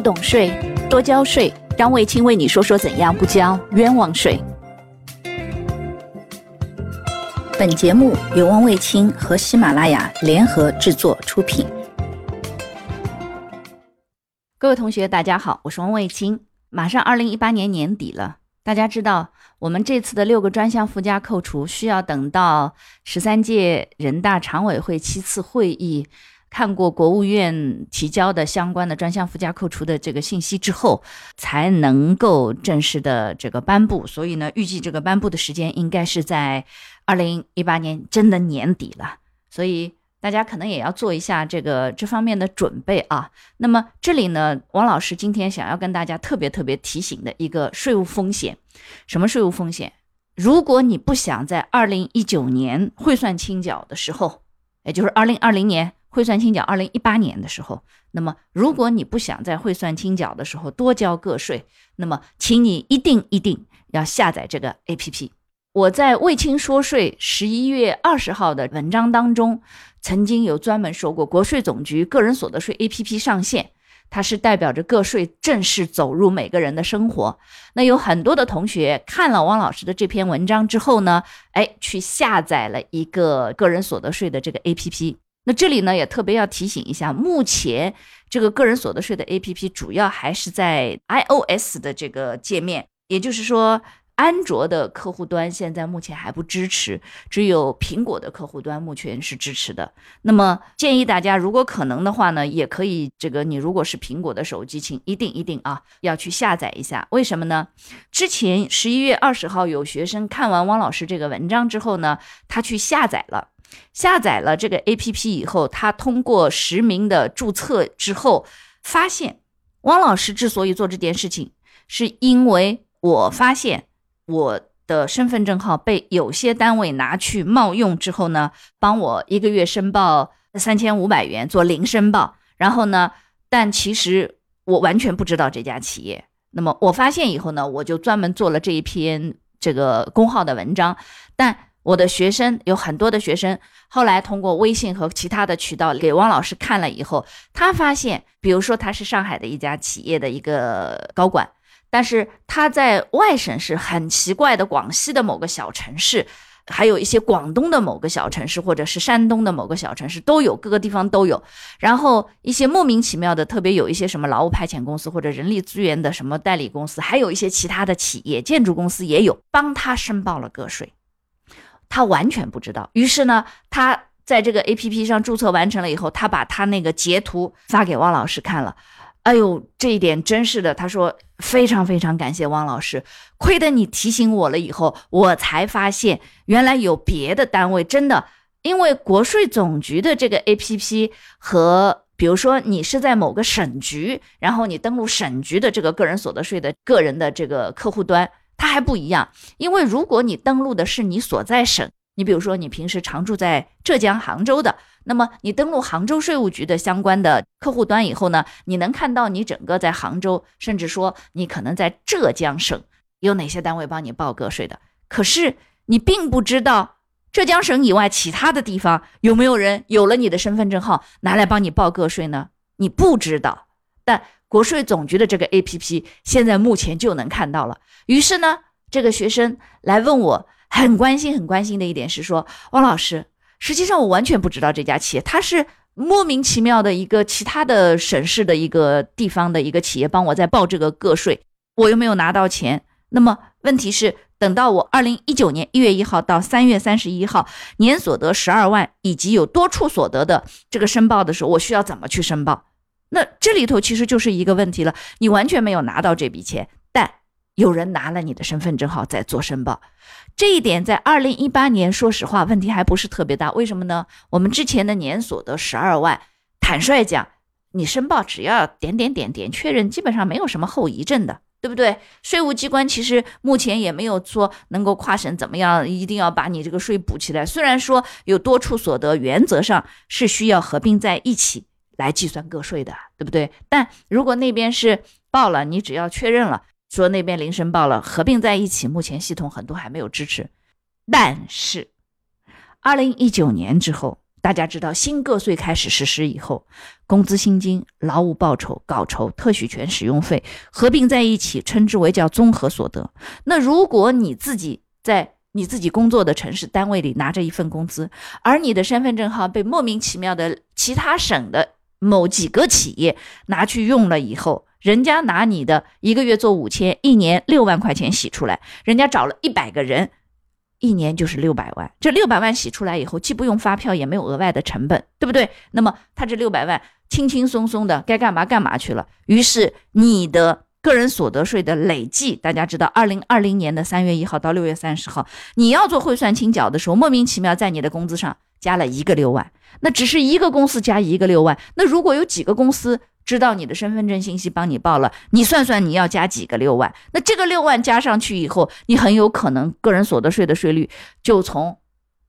不懂税，多交税。张卫青为你说说怎样不交冤枉税。本节目由汪卫青和喜马拉雅联合制作出品。各位同学，大家好，我是汪卫青。马上二零一八年年底了，大家知道我们这次的六个专项附加扣除需要等到十三届人大常委会七次会议。看过国务院提交的相关的专项附加扣除的这个信息之后，才能够正式的这个颁布。所以呢，预计这个颁布的时间应该是在二零一八年真的年底了。所以大家可能也要做一下这个这方面的准备啊。那么这里呢，王老师今天想要跟大家特别特别提醒的一个税务风险，什么税务风险？如果你不想在二零一九年汇算清缴的时候，也就是二零二零年。汇算清缴二零一八年的时候，那么如果你不想在汇算清缴的时候多交个税，那么请你一定一定要下载这个 A P P。我在卫青说税十一月二十号的文章当中，曾经有专门说过，国税总局个人所得税 A P P 上线，它是代表着个税正式走入每个人的生活。那有很多的同学看了汪老师的这篇文章之后呢，哎，去下载了一个个人所得税的这个 A P P。那这里呢也特别要提醒一下，目前这个个人所得税的 APP 主要还是在 iOS 的这个界面，也就是说，安卓的客户端现在目前还不支持，只有苹果的客户端目前是支持的。那么建议大家，如果可能的话呢，也可以这个你如果是苹果的手机，请一定一定啊要去下载一下。为什么呢？之前十一月二十号有学生看完汪老师这个文章之后呢，他去下载了。下载了这个 A P P 以后，他通过实名的注册之后，发现汪老师之所以做这件事情，是因为我发现我的身份证号被有些单位拿去冒用之后呢，帮我一个月申报三千五百元做零申报，然后呢，但其实我完全不知道这家企业。那么我发现以后呢，我就专门做了这一篇这个公号的文章，但。我的学生有很多的学生，后来通过微信和其他的渠道给汪老师看了以后，他发现，比如说他是上海的一家企业的一个高管，但是他在外省是很奇怪的广西的某个小城市，还有一些广东的某个小城市，或者是山东的某个小城市都有，各个地方都有。然后一些莫名其妙的，特别有一些什么劳务派遣公司或者人力资源的什么代理公司，还有一些其他的企业，建筑公司也有帮他申报了个税。他完全不知道，于是呢，他在这个 A P P 上注册完成了以后，他把他那个截图发给汪老师看了。哎呦，这一点真是的，他说非常非常感谢汪老师，亏得你提醒我了以后，我才发现原来有别的单位真的，因为国税总局的这个 A P P 和比如说你是在某个省局，然后你登录省局的这个个人所得税的个人的这个客户端。它还不一样，因为如果你登录的是你所在省，你比如说你平时常住在浙江杭州的，那么你登录杭州税务局的相关的客户端以后呢，你能看到你整个在杭州，甚至说你可能在浙江省有哪些单位帮你报个税的。可是你并不知道浙江省以外其他的地方有没有人有了你的身份证号拿来帮你报个税呢？你不知道，但。国税总局的这个 A P P 现在目前就能看到了。于是呢，这个学生来问我，很关心、很关心的一点是说，汪老师，实际上我完全不知道这家企业，它是莫名其妙的一个其他的省市的一个地方的一个企业帮我在报这个个税，我又没有拿到钱。那么问题是，等到我二零一九年一月一号到三月三十一号年所得十二万以及有多处所得的这个申报的时候，我需要怎么去申报？那这里头其实就是一个问题了，你完全没有拿到这笔钱，但有人拿了你的身份证号在做申报，这一点在二零一八年，说实话问题还不是特别大。为什么呢？我们之前的年所得十二万，坦率讲，你申报只要点点点点确认，基本上没有什么后遗症的，对不对？税务机关其实目前也没有说能够跨省怎么样，一定要把你这个税补起来。虽然说有多处所得，原则上是需要合并在一起。来计算个税的，对不对？但如果那边是报了，你只要确认了，说那边零申报了，合并在一起，目前系统很多还没有支持。但是，二零一九年之后，大家知道，新个税开始实施以后，工资薪金、劳务报酬、稿酬、特许权使用费合并在一起，称之为叫综合所得。那如果你自己在你自己工作的城市单位里拿着一份工资，而你的身份证号被莫名其妙的其他省的某几个企业拿去用了以后，人家拿你的一个月做五千，一年六万块钱洗出来，人家找了一百个人。一年就是六百万，这六百万洗出来以后，既不用发票，也没有额外的成本，对不对？那么他这六百万轻轻松松的该干嘛干嘛去了。于是你的个人所得税的累计，大家知道，二零二零年的三月一号到六月三十号，你要做汇算清缴的时候，莫名其妙在你的工资上加了一个六万，那只是一个公司加一个六万，那如果有几个公司？知道你的身份证信息，帮你报了，你算算你要加几个六万？那这个六万加上去以后，你很有可能个人所得税的税率就从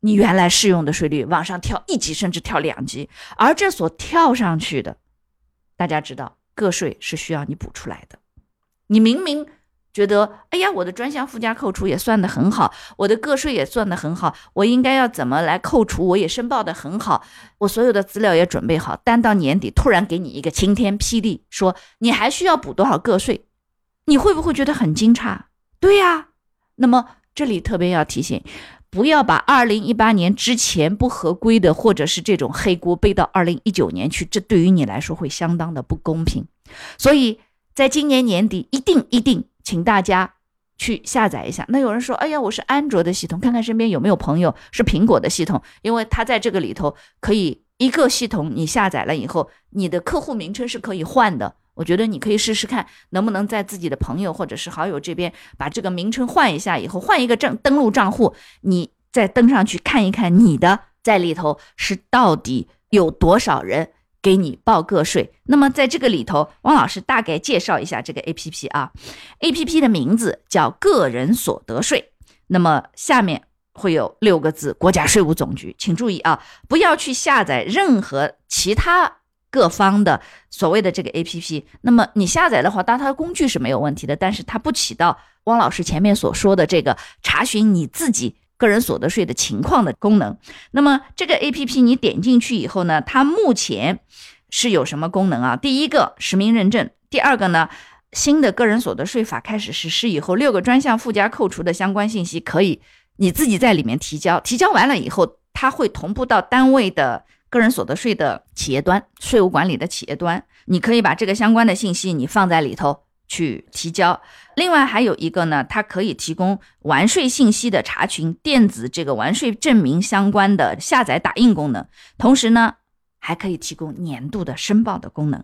你原来适用的税率往上跳一级，甚至跳两级。而这所跳上去的，大家知道，个税是需要你补出来的。你明明。觉得，哎呀，我的专项附加扣除也算得很好，我的个税也算得很好，我应该要怎么来扣除？我也申报得很好，我所有的资料也准备好，但到年底突然给你一个晴天霹雳，说你还需要补多少个税，你会不会觉得很惊诧？对呀，那么这里特别要提醒，不要把二零一八年之前不合规的或者是这种黑锅背到二零一九年去，这对于你来说会相当的不公平。所以在今年年底，一定一定。请大家去下载一下。那有人说：“哎呀，我是安卓的系统，看看身边有没有朋友是苹果的系统，因为它在这个里头可以一个系统，你下载了以后，你的客户名称是可以换的。我觉得你可以试试看，能不能在自己的朋友或者是好友这边把这个名称换一下，以后换一个账登录账户，你再登上去看一看你的在里头是到底有多少人。”给你报个税，那么在这个里头，汪老师大概介绍一下这个 A P P 啊，A P P 的名字叫个人所得税，那么下面会有六个字：国家税务总局。请注意啊，不要去下载任何其他各方的所谓的这个 A P P。那么你下载的话，当它的工具是没有问题的，但是它不起到汪老师前面所说的这个查询你自己。个人所得税的情况的功能，那么这个 A P P 你点进去以后呢，它目前是有什么功能啊？第一个实名认证，第二个呢，新的个人所得税法开始实施以后，六个专项附加扣除的相关信息可以你自己在里面提交，提交完了以后，它会同步到单位的个人所得税的企业端，税务管理的企业端，你可以把这个相关的信息你放在里头。去提交，另外还有一个呢，它可以提供完税信息的查询、电子这个完税证明相关的下载打印功能，同时呢，还可以提供年度的申报的功能。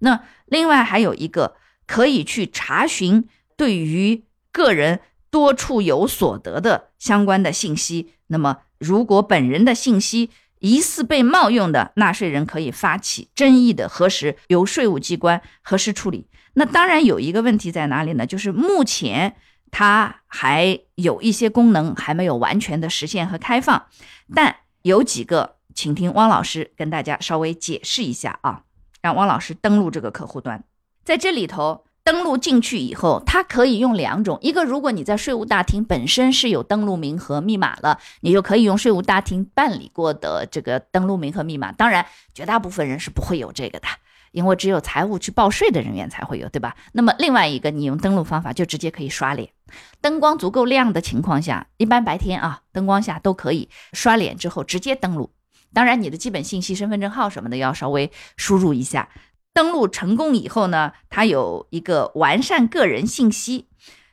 那另外还有一个可以去查询对于个人多处有所得的相关的信息。那么如果本人的信息疑似被冒用的，纳税人可以发起争议的核实，由税务机关核实处理。那当然有一个问题在哪里呢？就是目前它还有一些功能还没有完全的实现和开放，但有几个，请听汪老师跟大家稍微解释一下啊。让汪老师登录这个客户端，在这里头登录进去以后，它可以用两种，一个如果你在税务大厅本身是有登录名和密码了，你就可以用税务大厅办理过的这个登录名和密码。当然，绝大部分人是不会有这个的。因为只有财务去报税的人员才会有，对吧？那么另外一个，你用登录方法就直接可以刷脸，灯光足够亮的情况下，一般白天啊灯光下都可以刷脸之后直接登录。当然，你的基本信息、身份证号什么的要稍微输入一下。登录成功以后呢，它有一个完善个人信息。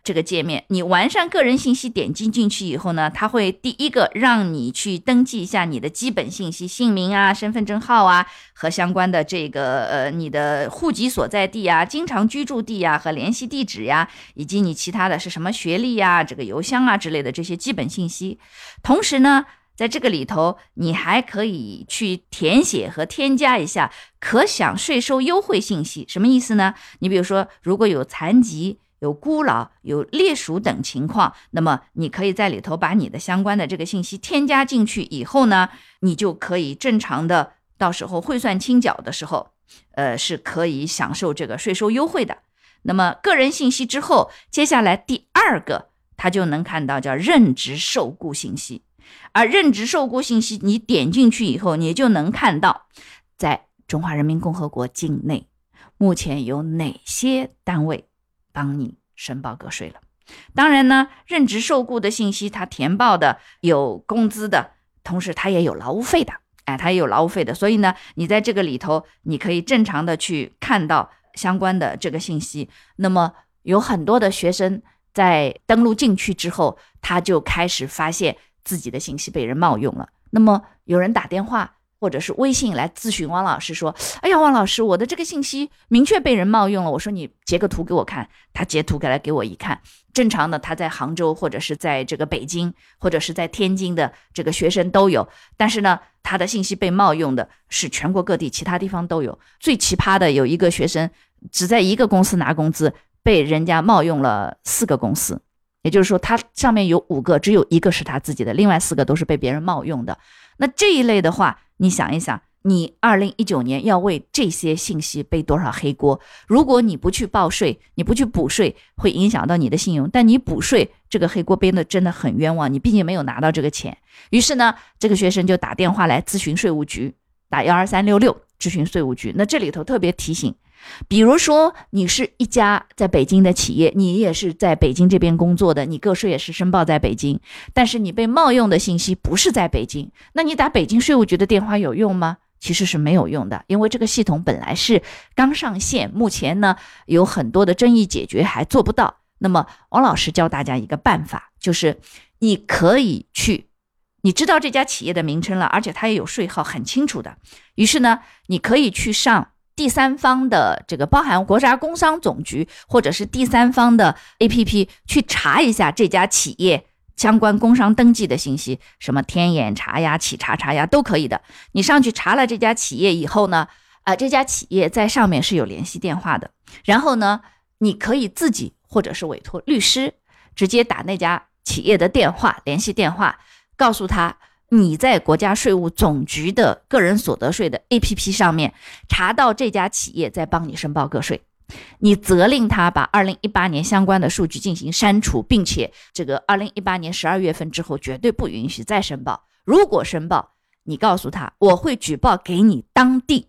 这个界面，你完善个人信息，点击进去以后呢，它会第一个让你去登记一下你的基本信息，姓名啊、身份证号啊和相关的这个呃你的户籍所在地啊、经常居住地啊和联系地址呀，以及你其他的是什么学历呀、这个邮箱啊之类的这些基本信息。同时呢，在这个里头，你还可以去填写和添加一下可享税收优惠信息。什么意思呢？你比如说，如果有残疾。有孤老、有列属等情况，那么你可以在里头把你的相关的这个信息添加进去以后呢，你就可以正常的到时候汇算清缴的时候，呃，是可以享受这个税收优惠的。那么个人信息之后，接下来第二个他就能看到叫任职受雇信息。而任职受雇信息，你点进去以后，你就能看到，在中华人民共和国境内，目前有哪些单位帮你申报个税了。当然呢，任职受雇的信息，它填报的有工资的，同时它也有劳务费的，哎，它也有劳务费的。所以呢，你在这个里头，你可以正常的去看到相关的这个信息。那么有很多的学生在登录进去之后，他就开始发现自己的信息被人冒用了。那么有人打电话。或者是微信来咨询汪老师说：“哎呀，汪老师，我的这个信息明确被人冒用了。”我说：“你截个图给我看。”他截图给来给我一看，正常的他在杭州或者是在这个北京或者是在天津的这个学生都有，但是呢，他的信息被冒用的是全国各地其他地方都有。最奇葩的有一个学生只在一个公司拿工资，被人家冒用了四个公司，也就是说他上面有五个，只有一个是他自己的，另外四个都是被别人冒用的。那这一类的话。你想一想，你二零一九年要为这些信息背多少黑锅？如果你不去报税，你不去补税，会影响到你的信用。但你补税，这个黑锅背的真的很冤枉。你毕竟没有拿到这个钱。于是呢，这个学生就打电话来咨询税务局，打幺二三六六咨询税务局。那这里头特别提醒。比如说，你是一家在北京的企业，你也是在北京这边工作的，你个税也是申报在北京，但是你被冒用的信息不是在北京，那你打北京税务局的电话有用吗？其实是没有用的，因为这个系统本来是刚上线，目前呢有很多的争议解决还做不到。那么王老师教大家一个办法，就是你可以去，你知道这家企业的名称了，而且它也有税号很清楚的，于是呢，你可以去上。第三方的这个包含国家工商总局或者是第三方的 APP 去查一下这家企业相关工商登记的信息，什么天眼查呀、企查查呀都可以的。你上去查了这家企业以后呢，啊，这家企业在上面是有联系电话的。然后呢，你可以自己或者是委托律师直接打那家企业的电话联系电话，告诉他。你在国家税务总局的个人所得税的 APP 上面查到这家企业在帮你申报个税，你责令他把2018年相关的数据进行删除，并且这个2018年12月份之后绝对不允许再申报。如果申报，你告诉他我会举报给你当地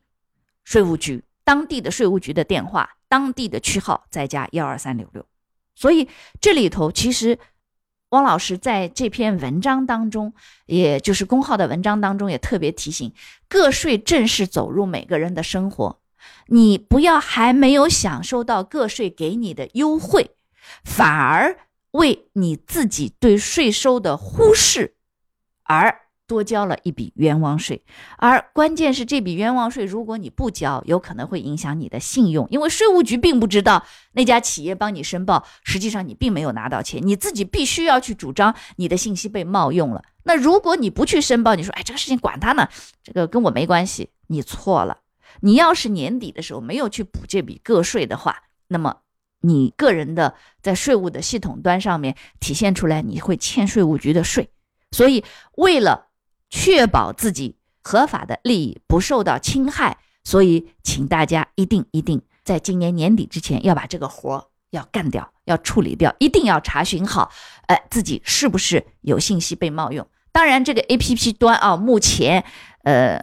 税务局，当地的税务局的电话，当地的区号再加幺二三六六。所以这里头其实。汪老师在这篇文章当中，也就是公号的文章当中，也特别提醒：个税正式走入每个人的生活，你不要还没有享受到个税给你的优惠，反而为你自己对税收的忽视而。多交了一笔冤枉税，而关键是这笔冤枉税，如果你不交，有可能会影响你的信用，因为税务局并不知道那家企业帮你申报，实际上你并没有拿到钱，你自己必须要去主张你的信息被冒用了。那如果你不去申报，你说哎，这个事情管他呢，这个跟我没关系，你错了。你要是年底的时候没有去补这笔个税的话，那么你个人的在税务的系统端上面体现出来，你会欠税务局的税。所以为了确保自己合法的利益不受到侵害，所以请大家一定一定在今年年底之前要把这个活要干掉，要处理掉，一定要查询好，哎，自己是不是有信息被冒用？当然，这个 A P P 端啊，目前呃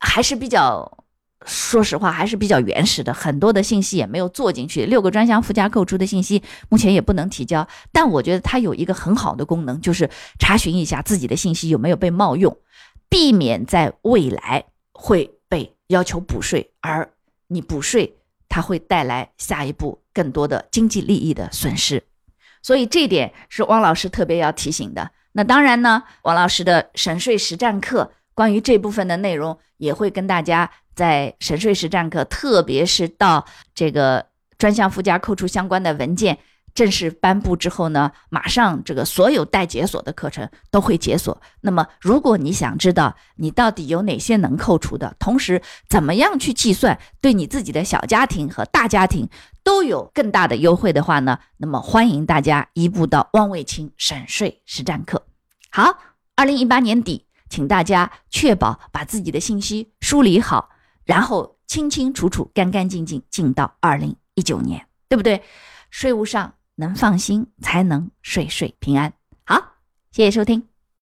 还是比较。说实话，还是比较原始的，很多的信息也没有做进去。六个专项附加扣除的信息目前也不能提交，但我觉得它有一个很好的功能，就是查询一下自己的信息有没有被冒用，避免在未来会被要求补税，而你补税，它会带来下一步更多的经济利益的损失。所以这点是汪老师特别要提醒的。那当然呢，王老师的省税实战课关于这部分的内容也会跟大家。在省税实战课，特别是到这个专项附加扣除相关的文件正式颁布之后呢，马上这个所有待解锁的课程都会解锁。那么，如果你想知道你到底有哪些能扣除的，同时怎么样去计算，对你自己的小家庭和大家庭都有更大的优惠的话呢，那么欢迎大家移步到汪卫清省税实战课。好，二零一八年底，请大家确保把自己的信息梳理好。然后清清楚楚、干干净净进到二零一九年，对不对？税务上能放心，才能睡睡平安。好，谢谢收听。